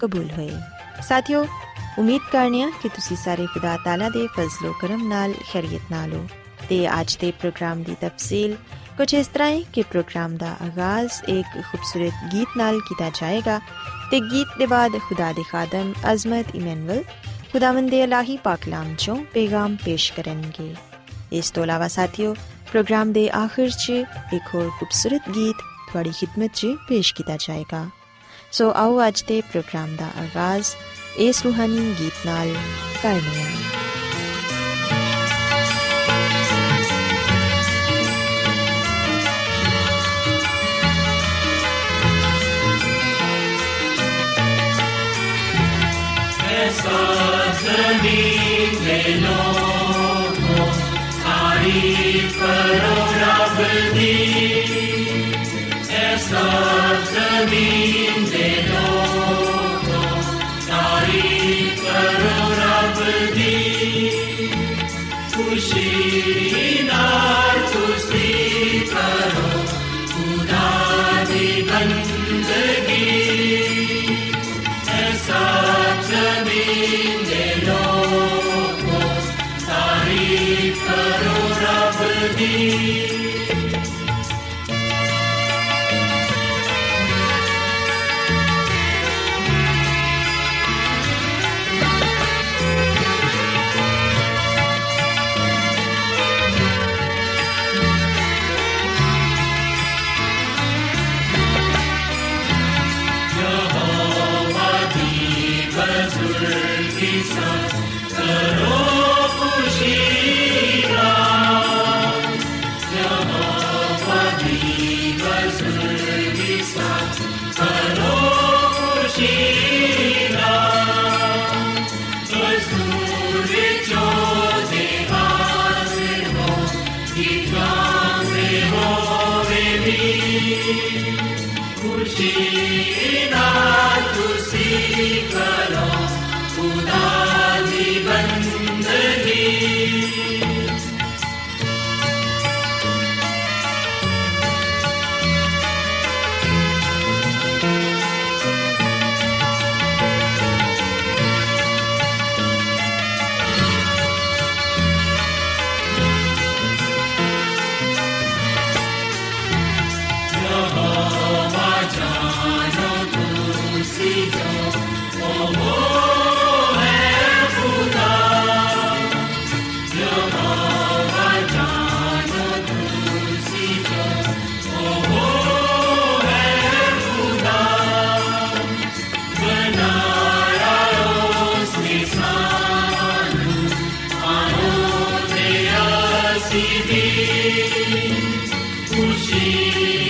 ਕਬੂਲ ਹੋਏ ਸਾਥਿਓ ਉਮੀਦ ਕਰਨੀਆ ਕਿ ਤੁਸੀਂ ਸਾਰੇ ਖੁਦਾ ਤਾਲਾ ਦੇ ਫਜ਼ਲੋ ਕਰਮ ਨਾਲ ਖੈਰੀਅਤ ਨਾਲ ਹੋ ਤੇ ਅੱਜ ਦੇ ਪ੍ਰੋਗਰਾਮ ਦੀ ਤਫਸੀਲ ਕੁਝ ਇਸ ਤਰ੍ਹਾਂ ਹੈ ਕਿ ਪ੍ਰੋਗਰਾਮ ਦਾ ਆਗਾਜ਼ ਇੱਕ ਖੂਬਸੂਰਤ ਗੀਤ ਨਾਲ ਕੀਤਾ ਜਾਏਗਾ ਤੇ ਗੀਤ ਦੇ ਬਾਅਦ ਖੁਦਾ ਦੇ ਖਾਦਮ ਅਜ਼ਮਤ ਇਮਨੁਅਲ ਖੁਦਾਵੰਦ ਦੇ ਇਲਾਹੀ ਪਾਕ ਕਲਾਮ ਚੋਂ ਪੈਗਾਮ ਪੇਸ਼ ਕਰਨਗੇ ਇਸ ਤੋਂ ਇਲਾਵਾ ਸਾਥਿਓ ਪ੍ਰੋਗਰਾਮ ਦੇ ਆਖਿਰ 'ਚ ਇੱਕ ਹੋਰ ਖੂਬਸੂਰਤ ਗੀਤ ਤੁਹਾਡੀ ਖidmat 'ਚ ਪੇਸ਼ ਕੀਤਾ ਜਾਏਗਾ ਸੋ ਆਓ ਅੱਜ ਦੇ ਪ੍ਰੋਗਰਾਮ ਦਾ ਆਗਾਜ਼ ਇਸ ਰੂਹਾਨੀ ਗੀਤ ਨਾਲ ਕਰਨੇ ਆ जमीन में लोगों तारीफ करो रब दी ऐसा जमीन दी 不行不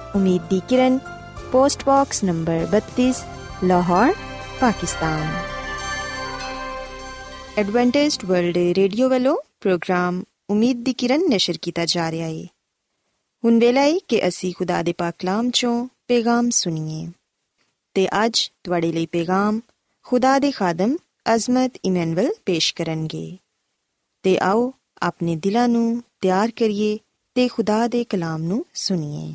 Umeed di Kiran post box number 32 Lahore Pakistan Adventist World Radio ਵੱਲੋਂ ਪ੍ਰੋਗਰਾਮ ਉਮੀਦ ਦੀ ਕਿਰਨ ਨਿਸ਼ਰ ਕੀਤਾ ਜਾ ਰਿਹਾ ਹੈ ਹੁਣ ਵੇਲਾ ਹੈ ਕਿ ਅਸੀਂ ਖੁਦਾ ਦੇ ਪਾਕ ਕਲਾਮ ਚੋਂ ਪੈਗਾਮ ਸੁਣੀਏ ਤੇ ਅੱਜ ਤੁਹਾਡੇ ਲਈ ਪੈਗਾਮ ਖੁਦਾ ਦੇ ਖਾਦਮ ਅਜ਼ਮਤ ਇਮਨੁਅਲ ਪੇਸ਼ ਕਰਨਗੇ ਤੇ ਆਓ ਆਪਣੇ ਦਿਲਾਂ ਨੂੰ ਤਿਆਰ ਕਰੀਏ ਤੇ ਖੁਦਾ ਦੇ ਕਲਾਮ ਨੂੰ ਸੁਣੀਏ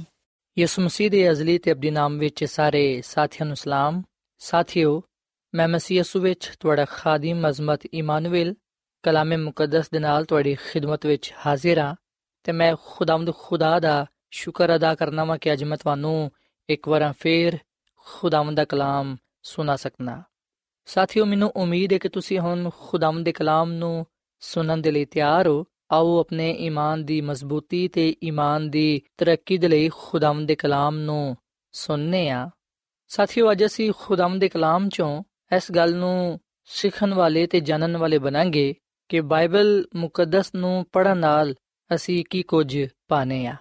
ਯਿਸੂ ਮਸੀਹ ਦੇ ਅਜ਼ਲੀ ਤੇ ਅਬਦੀ ਨਾਮ ਵਿੱਚ ਸਾਰੇ ਸਾਥੀਆਂ ਨੂੰ ਸਲਾਮ। ਸਾਥਿਓ, ਮੈਂ ਮਸੀਹ ਯਿਸੂ ਵਿੱਚ ਤੁਹਾਡਾ ਖਾਦਮ ਅਜ਼ਮਤ ਇਮਾਨੁਅਲ ਕਲਾਮੇ ਮੁਕੱਦਸ ਦੇ ਨਾਲ ਤੁਹਾਡੀ ਖਿਦਮਤ ਵਿੱਚ ਹਾਜ਼ਰ ਹਾਂ ਤੇ ਮੈਂ ਖੁਦਾਵੰਦ ਖੁਦਾ ਦਾ ਸ਼ੁਕਰ ਅਦਾ ਕਰਨਾ ਵਾਂ ਕਿ ਅੱਜ ਮੈਂ ਤੁਹਾਨੂੰ ਇੱਕ ਵਾਰ ਫੇਰ ਖੁਦਾਵੰਦ ਦਾ ਕਲਾਮ ਸੁਣਾ ਸਕਣਾ ਸਾਥਿਓ, ਮੈਨੂੰ ਉਮੀਦ ਹੈ ਕਿ ਤੁਸੀਂ ਹੁਣ ਖੁਦਾਵੰਦ ਦੇ ਕਲਾਮ ਨੂੰ ਸੁਣਨ ਦੇ ਲਈ ਤਿਆਰ ਹੋ। ਆਓ ਆਪਣੇ ਈਮਾਨ ਦੀ ਮਜ਼ਬੂਤੀ ਤੇ ਈਮਾਨ ਦੀ ਤਰੱਕੀ ਦੇ ਲਈ ਖੁਦਾਵੰਦ ਦੇ ਕਲਾਮ ਨੂੰ ਸੁਣਨੇ ਆ। ਸਾਥੀਓ, ਅੱਜ ਅਸੀਂ ਖੁਦਾਵੰਦ ਦੇ ਕਲਾਮ ਚੋਂ ਇਸ ਗੱਲ ਨੂੰ ਸਿੱਖਣ ਵਾਲੇ ਤੇ ਜਾਣਨ ਵਾਲੇ ਬਣਾਂਗੇ ਕਿ ਬਾਈਬਲ ਮੁਕੱਦਸ ਨੂੰ ਪੜ੍ਹਨ ਨਾਲ ਅਸੀਂ ਕੀ ਕੁਝ ਪਾਣੇ ਆ।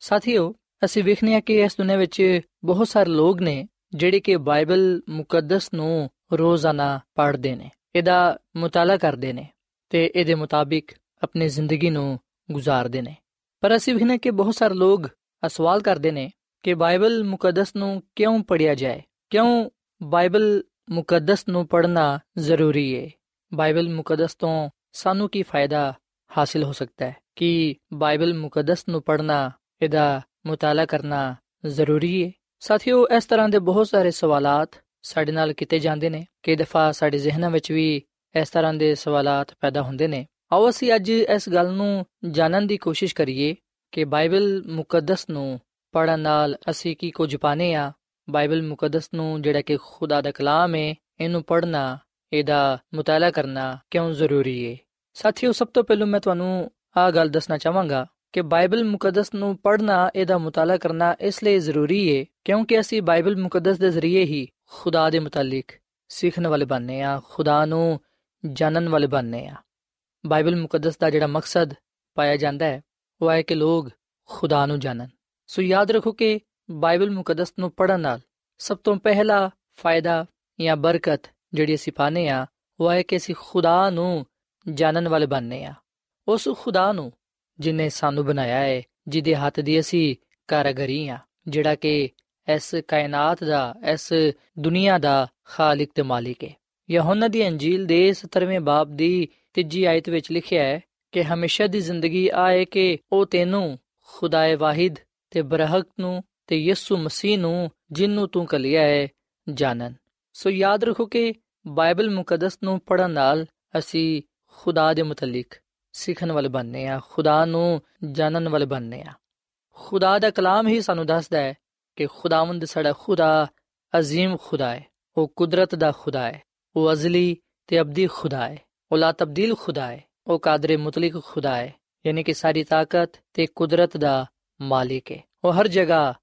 ਸਾਥੀਓ, ਅਸੀਂ ਵੇਖਨੇ ਆ ਕਿ ਇਸ ਦੁਨੀਆਂ ਵਿੱਚ ਬਹੁਤ ਸਾਰੇ ਲੋਕ ਨੇ ਜਿਹੜੇ ਕਿ ਬਾਈਬਲ ਮੁਕੱਦਸ ਨੂੰ ਰੋਜ਼ਾਨਾ ਪੜ੍ਹਦੇ ਨੇ। ਇਹਦਾ ਮਤਾਲਾ ਕਰਦੇ ਨੇ ਤੇ ਇਹਦੇ ਮੁਤਾਬਿਕ ਆਪਣੀ ਜ਼ਿੰਦਗੀ ਨੂੰ ਗੁਜ਼ਾਰਦੇ ਨੇ ਪਰ ਅਸੀਂ ਵੇਖਨੇ ਕਿ ਬਹੁਤ ਸਾਰੇ ਲੋਕ ਸਵਾਲ ਕਰਦੇ ਨੇ ਕਿ ਬਾਈਬਲ ਮੁਕੱਦਸ ਨੂੰ ਕਿਉਂ ਪੜਿਆ ਜਾਏ ਕਿਉਂ ਬਾਈਬਲ ਮੁਕੱਦਸ ਨੂੰ ਪੜਨਾ ਜ਼ਰੂਰੀ ਹੈ ਬਾਈਬਲ ਮੁਕੱਦਸ ਤੋਂ ਸਾਨੂੰ ਕੀ ਫਾਇਦਾ ਹਾਸਿਲ ਹੋ ਸਕਦਾ ਹੈ ਕਿ ਬਾਈਬਲ ਮੁਕੱਦਸ ਨੂੰ ਪੜਨਾ ਇਹਦਾ ਮਤਾਲਾ ਕਰਨਾ ਜ਼ਰੂਰੀ ਹੈ ਸਾਥੀਓ ਇਸ ਤਰ੍ਹਾਂ ਦੇ ਬਹੁਤ ਸਾਰੇ ਸਵਾਲਾਤ ਸਾਡੇ ਨਾਲ ਕੀਤੇ ਜਾਂਦੇ ਨੇ ਕਈ ਦਫਾ ਸਾਡੇ ਜ਼ਿਹਨਾਂ ਵਿੱਚ ਵੀ ਇਸ ਤਰ੍ਹਾਂ ਦੇ ਸਵਾਲਾਤ ਪੈਦਾ ਹੁੰਦੇ ਨੇ ਆਓ ਅਸੀਂ ਅੱਜ ਇਸ ਗੱਲ ਨੂੰ ਜਾਣਨ ਦੀ ਕੋਸ਼ਿਸ਼ ਕਰੀਏ ਕਿ ਬਾਈਬਲ ਮੁਕੱਦਸ ਨੂੰ ਪੜਨ ਨਾਲ ਅਸੀਂ ਕੀ ਕੁਝ ਪਾਣੇ ਆ। ਬਾਈਬਲ ਮੁਕੱਦਸ ਨੂੰ ਜਿਹੜਾ ਕਿ ਖੁਦਾ ਦਾ ਕਲਾਮ ਹੈ ਇਹਨੂੰ ਪੜਨਾ ਇਹਦਾ ਮਤਾਲਾ ਕਰਨਾ ਕਿਉਂ ਜ਼ਰੂਰੀ ਹੈ ਸਾਥੀਓ, ਸਭ ਤੋਂ ਪਹਿਲਾਂ ਮੈਂ ਤੁਹਾਨੂੰ ਆ ਗੱਲ ਦੱਸਣਾ ਚਾਹਾਂਗਾ ਕਿ ਬਾਈਬਲ ਮੁਕੱਦਸ ਨੂੰ ਪੜਨਾ ਇਹਦਾ ਮਤਾਲਾ ਕਰਨਾ ਇਸ ਲਈ ਜ਼ਰੂਰੀ ਹੈ ਕਿਉਂਕਿ ਅਸੀਂ ਬਾਈਬਲ ਮੁਕੱਦਸ ਦੇ ਜ਼ਰੀਏ ਹੀ ਖੁਦਾ ਦੇ ਮੁਤਲਕ ਸਿੱਖਣ ਵਾਲੇ ਬਣਨੇ ਆ, ਖੁਦਾ ਨੂੰ ਜਾਣਨ ਵਾਲੇ ਬਣਨੇ ਆ। ਬਾਈਬਲ ਮੁਕੱਦਸ ਦਾ ਜਿਹੜਾ ਮਕਸਦ ਪਾਇਆ ਜਾਂਦਾ ਹੈ, ਉਹ ਹੈ ਕਿ ਲੋਕ ਖੁਦਾ ਨੂੰ ਜਾਣਨ। ਸੋ ਯਾਦ ਰੱਖੋ ਕਿ ਬਾਈਬਲ ਮੁਕੱਦਸ ਨੂੰ ਪੜਨ ਨਾਲ ਸਭ ਤੋਂ ਪਹਿਲਾ ਫਾਇਦਾ ਜਾਂ ਬਰਕਤ ਜਿਹੜੀ ਅਸੀਂ ਪਾਣੇ ਆ ਉਹ ਹੈ ਕਿ ਅਸੀਂ ਖੁਦਾ ਨੂੰ ਜਾਣਨ ਵਾਲੇ ਬਣਨੇ ਆ ਉਸ ਖੁਦਾ ਨੂੰ ਜਿਨੇ ਸਾਨੂੰ ਬਣਾਇਆ ਹੈ, ਜਿਹਦੇ ਹੱਥ ਦੀ ਅਸੀਂ ਕਾਰਗਰੀ ਆ ਜਿਹੜਾ ਕਿ ਇਸ ਕਾਇਨਾਤ ਦਾ, ਇਸ ਦੁਨੀਆ ਦਾ ਖਾਲਕ ਤੇ ਮਾਲਿਕ ਹੈ। ਯਹੋਨਾ ਦੀ ਅੰਜੀਲ ਦੇ 17ਵੇਂ ਬਾਬ ਦੀ ਤੀਜੀ ਆਇਤ ਵਿੱਚ ਲਿਖਿਆ ਹੈ ਕਿ ਹਮੇਸ਼ਾ ਦੀ ਜ਼ਿੰਦਗੀ ਆਏ ਕਿ ਉਹ ਤੈਨੂੰ ਖੁਦਾਏ ਵਾਹਿਦ ਤੇ ਬਰਹਕ ਨੂੰ ਤੇ ਯਿਸੂ ਮਸੀਹ ਨੂੰ ਜਿੰਨੂੰ ਤੂੰ ਕਲਿਆ ਹੈ ਜਾਣਨ ਸੋ ਯਾਦ ਰੱਖੋ ਕਿ ਬਾਈਬਲ ਮੁਕੱਦਸ ਨੂੰ ਪੜਨ ਨਾਲ ਅਸੀਂ ਖੁਦਾ ਦੇ ਮੁਤਲਕ ਸਿੱਖਣ ਵਾਲੇ ਬਣਨੇ ਆ ਖੁਦਾ ਨੂੰ ਜਾਣਨ ਵਾਲੇ ਬਣਨੇ ਆ ਖੁਦਾ ਦਾ ਕਲਾਮ ਹੀ ਸਾਨੂੰ ਦੱਸਦਾ ਹੈ ਕਿ ਖੁਦਾਵੰਦ ਸਾਡਾ ਖੁਦਾ عظیم ਖੁਦਾ ਹੈ ਉਹ ਕੁਦਰਤ ਦਾ ਖੁਦਾ ਹੈ ਉਹ ਅਜ਼ਲੀ ਤੇ ਅਬਦੀ ਖੁਦਾ ਹੈ ਉਹ ਲਾ ਤਬਦੀਲ ਖੁਦਾ ਹੈ, ਉਹ ਕਾਦਰ ਮੁਤਲਕ ਖੁਦਾ ਹੈ, ਯਾਨੀ ਕਿ ਸਾਰੀ ਤਾਕਤ ਤੇ ਕੁਦਰਤ ਦਾ ਮਾਲਿਕ ਹੈ। ਉਹ ਹਰ ਜਗ੍ਹਾ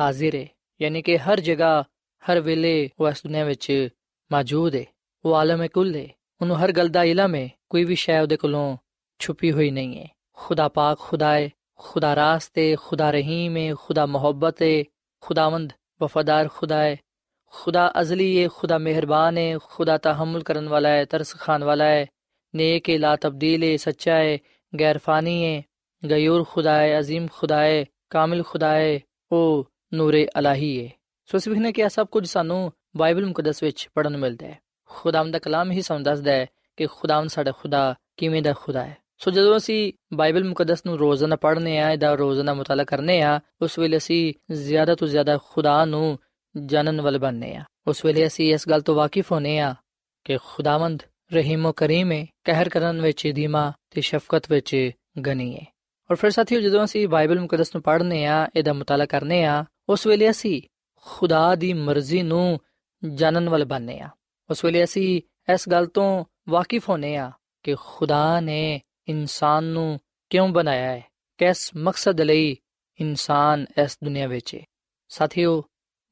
ਹਾਜ਼ਰ ਹੈ, ਯਾਨੀ ਕਿ ਹਰ ਜਗ੍ਹਾ, ਹਰ ਵੇਲੇ ਉਹ ਇਸ ਦੁਨੀਆਂ ਵਿੱਚ ਮੌਜੂਦ ਹੈ। ਉਹ ਆਲਮ ਕੁੱਲ ਹੈ। ਉਹਨੂੰ ਹਰ ਗੱਲ ਦਾ ਇਲਮ ਹੈ, ਕੋਈ ਵੀ ਸ਼ੈ ਉਹਦੇ ਕੋਲੋਂ ਛੁਪੀ ਹੋਈ ਨਹੀਂ ਹੈ। ਖੁਦਾ ਪਾਕ ਖੁਦਾ ਹੈ, ਖੁਦਾ ਰਾਸਤੇ ਖੁਦਾ ਰਹੀਮ ਹੈ, ਖੁਦਾ ਮੁਹੱਬਤ ਹੈ, ਖੁਦਾਵੰਦ ਵਫਾਦਾਰ ਖੁਦਾ ਹੈ। ਖੁਦਾ ਅਜ਼ਲੀ ਹੈ, ਖੁਦਾ ਮਿਹਰਬਾਨ ਹੈ, ਖੁਦਾ ਤਹਮਲ ਕਰਨ ਵਾਲਾ ਹੈ, ਤਰਸ ਖਾਨ ਵਾਲਾ ਹੈ نیک لا تبدیل سچا ہے, غیر فانی ہے, غیور خدا ہے عظیم خدا ہے ਕਾਮਿਲ ਖੁਦਾ ਹੈ ਉਹ ਨੂਰੇ ਅਲਾਹੀ ਹੈ ਸੋ ਅਸੀਂ ਵੇਖਨੇ ਕਿ ਇਹ ਸਭ ਕੁਝ ਸਾਨੂੰ ਬਾਈਬਲ ਮੁਕੱਦਸ ਵਿੱਚ ਪੜਨ ਨੂੰ ਮਿਲਦਾ ਹੈ ਖੁਦਾਵੰਦ ਦਾ ਕਲਾਮ ਹੀ ਸਾਨੂੰ ਦੱਸਦਾ ਹੈ ਕਿ ਖੁਦਾਵੰਦ ਸਾਡਾ ਖੁਦਾ ਕਿਵੇਂ ਦਾ ਖੁਦਾ ਹੈ ਸੋ ਜਦੋਂ ਅਸੀਂ ਬਾਈਬਲ ਮੁਕੱਦਸ ਨੂੰ ਰੋਜ਼ਾਨਾ ਪੜ੍ਹਨੇ ਆ ਇਹਦਾ ਰੋਜ਼ਾਨਾ ਮਤਾਲਾ ਕਰਨੇ ਆ ਉਸ ਵੇਲੇ ਅਸੀਂ ਜ਼ਿਆਦਾ ਤੋਂ ਜ਼ਿਆਦਾ ਖੁਦਾ ਨੂੰ ਜਾਣਨ ਵਾਲੇ ਬਣਨੇ ਆ ਉਸ ਵੇਲੇ ਅਸੀਂ ਇਸ ਗੱਲ ਤੋਂ ਵਾਕਿਫ ਹੋਨੇ ਆ ਕਿ ਖੁਦਾਵੰਦ ਰਹੀਮ ਕਰੀਮ ਹੈ ਕਹਿਰ ਕਰਨ ਵਿੱਚ ਧੀਮਾ ਤੇ ਸ਼ਫਕਤ ਵਿੱਚ ਗਨੀ ਹੈ ਔਰ ਫਿਰ ਸਾਥੀਓ, ਜਦੋਂ ਅਸੀਂ ਬਾਈਬਲ ਮੁਕੱਦਸ ਨੂੰ ਪੜ੍ਹਨੇ ਆ, ਇਹਦਾ ਮੁਤਾਲਾ ਕਰਨੇ ਆ, ਉਸ ਵੇਲੇ ਅਸੀਂ ਖੁਦਾ ਦੀ ਮਰਜ਼ੀ ਨੂੰ ਜਾਣਨ ਵਾਲੇ ਬਣਨੇ ਆ। ਉਸ ਵੇਲੇ ਅਸੀਂ ਇਸ ਗੱਲ ਤੋਂ ਵਾਕਿਫ ਹੋਨੇ ਆ ਕਿ ਖੁਦਾ ਨੇ ਇਨਸਾਨ ਨੂੰ ਕਿਉਂ ਬਣਾਇਆ ਹੈ ਕਿਸ ਮਕਸਦ ਲਈ ਇਨਸਾਨ ਇਸ ਦੁਨੀਆ ਵਿੱਚ ਹੈ ਸਾਥੀਓ,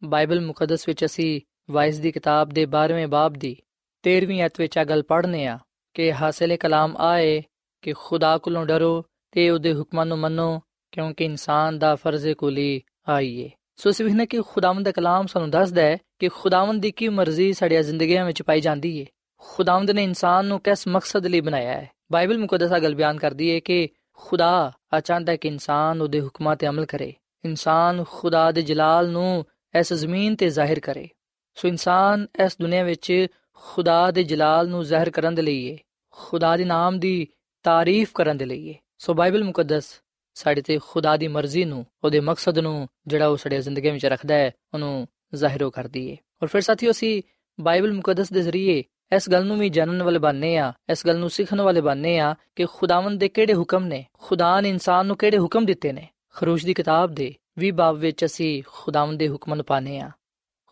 ਬਾਈਬਲ ਮੁਕੱਦਸ ਵਿੱਚ ਅਸੀਂ ਵਾਇਸ ਦੀ ਕਿਤਾਬ ਦੇ 12ਵੇਂ ਬਾਬ ਦੀ 13ਵੀਂ ਅਧ ਵਿੱਚ ਆ ਗੱਲ ਪੜ੍ਹਨੇ ਆ ਕਿ ਹਾਸਲੇ ਕਲਾਮ ਆਏ ਕਿ ਖੁਦਾ ਕੋਲੋਂ ਡਰੋ ਤੇ ਉਹਦੇ ਹੁਕਮਾਂ ਨੂੰ ਮੰਨੋ, ਕਿਉਂਕਿ ਇਨਸਾਨ ਦਾ ਫਰਜ਼ ਕੁਲੀ ਆਈਏ ਸੋ ਇਸ ਵਿਖਨੇ ਕਿ ਖੁਦਾਵੰਦ ਦਾ ਕਲਾਮ ਸਾਨੂੰ ਦੱਸਦਾ ਹੈ ਕਿ ਖੁਦਾਵੰਦ ਦੀ ਕੀ ਮਰਜ਼ੀ ਸਾਡੀਆਂ ਜ਼ਿੰਦਗੀਆਂ ਵਿੱਚ ਪਾਈ ਜਾਂਦੀ ਹੈ ਖੁਦਾਵੰਦ ਨੇ ਇਨਸਾਨ ਨੂੰ ਕਿਸ ਮਕਸਦ ਲਈ ਬਣਾਇਆ ਹੈ? ਬਾਈਬਲ ਮੁਕੱਦਸਾ ਗੱਲ ਬਿਆਨ ਕਰਦੀ ਹੈ ਕਿ ਖੁਦਾ ਚਾਹੁੰਦਾ ਹੈ ਕਿ ਇਨਸਾਨ ਉਹਦੇ ਹੁਕਮਾਂ ਤੇ ਅਮਲ ਕਰੇ। ਇਨਸਾਨ ਖੁਦਾ ਦੇ ਜਲਾਲ ਨੂੰ ਇਸ ਜ਼ਮੀਨ ਤੇ ਜ਼ਾਹਿਰ ਕਰੇ। ਸੋ ਇਨਸਾਨ ਇਸ ਦੁਨੀਆ ਵਿੱਚ ਖੁਦਾ ਦੇ ਜਲਾਲ ਨੂੰ ਜ਼ਾਹਿਰ ਕਰਨ ਦੇ ਲਈ ਹੈ ਖੁਦਾ ਦੇ ਨਾਮ ਦੀ ਤਾਰੀਫ ਕਰਨ ਦੇ ਲਈ ਹੈ ਸੋ ਬਾਈਬਲ ਮੁਕੱਦਸ ਸਾਡੇ ਤੇ ਖੁਦਾ ਦੀ ਮਰਜ਼ੀ ਨੂੰ, ਉਹਦੇ ਮਕਸਦ ਨੂੰ, ਜਿਹੜਾ ਉਹ ਸਾਡੇ ਜ਼ਿੰਦਗੀ ਵਿੱਚ ਰੱਖਦਾ ਹੈ, ਉਹਨੂੰ ਜ਼ਾਹਿਰੋ ਕਰਦੀ ਹੈ ਔਰ ਫਿਰ ਸਾਥੀਓ, ਅਸੀਂ ਬਾਈਬਲ ਮੁਕੱਦਸ ਦੇ ਜ਼ਰੀਏ ਇਸ ਗੱਲ ਨੂੰ ਵੀ ਜਾਣਨ ਵਾਲੇ ਬਣਨੇ ਆ, ਇਸ ਗੱਲ ਨੂੰ ਸਿੱਖਣ ਵਾਲੇ ਬਣਨੇ ਆ ਕਿ ਖੁਦਾਵੰਦ ਦੇ ਕਿਹੜੇ ਹੁਕਮ ਨੇ, ਖੁਦਾ ਨੇ ਇਨਸਾਨ ਨੂੰ ਕਿਹੜੇ ਹੁਕਮ ਦਿੱਤੇ ਨੇ। ਖਰੂਸ਼ ਦੀ ਕਿਤਾਬ ਦੇ ਵੀ ਬਾਬ ਵਿੱਚ ਅਸੀਂ ਖੁਦਾਵੰਦ ਦੇ ਹੁਕਮਾਂ ਨੂੰ ਪਾਣੇ ਆ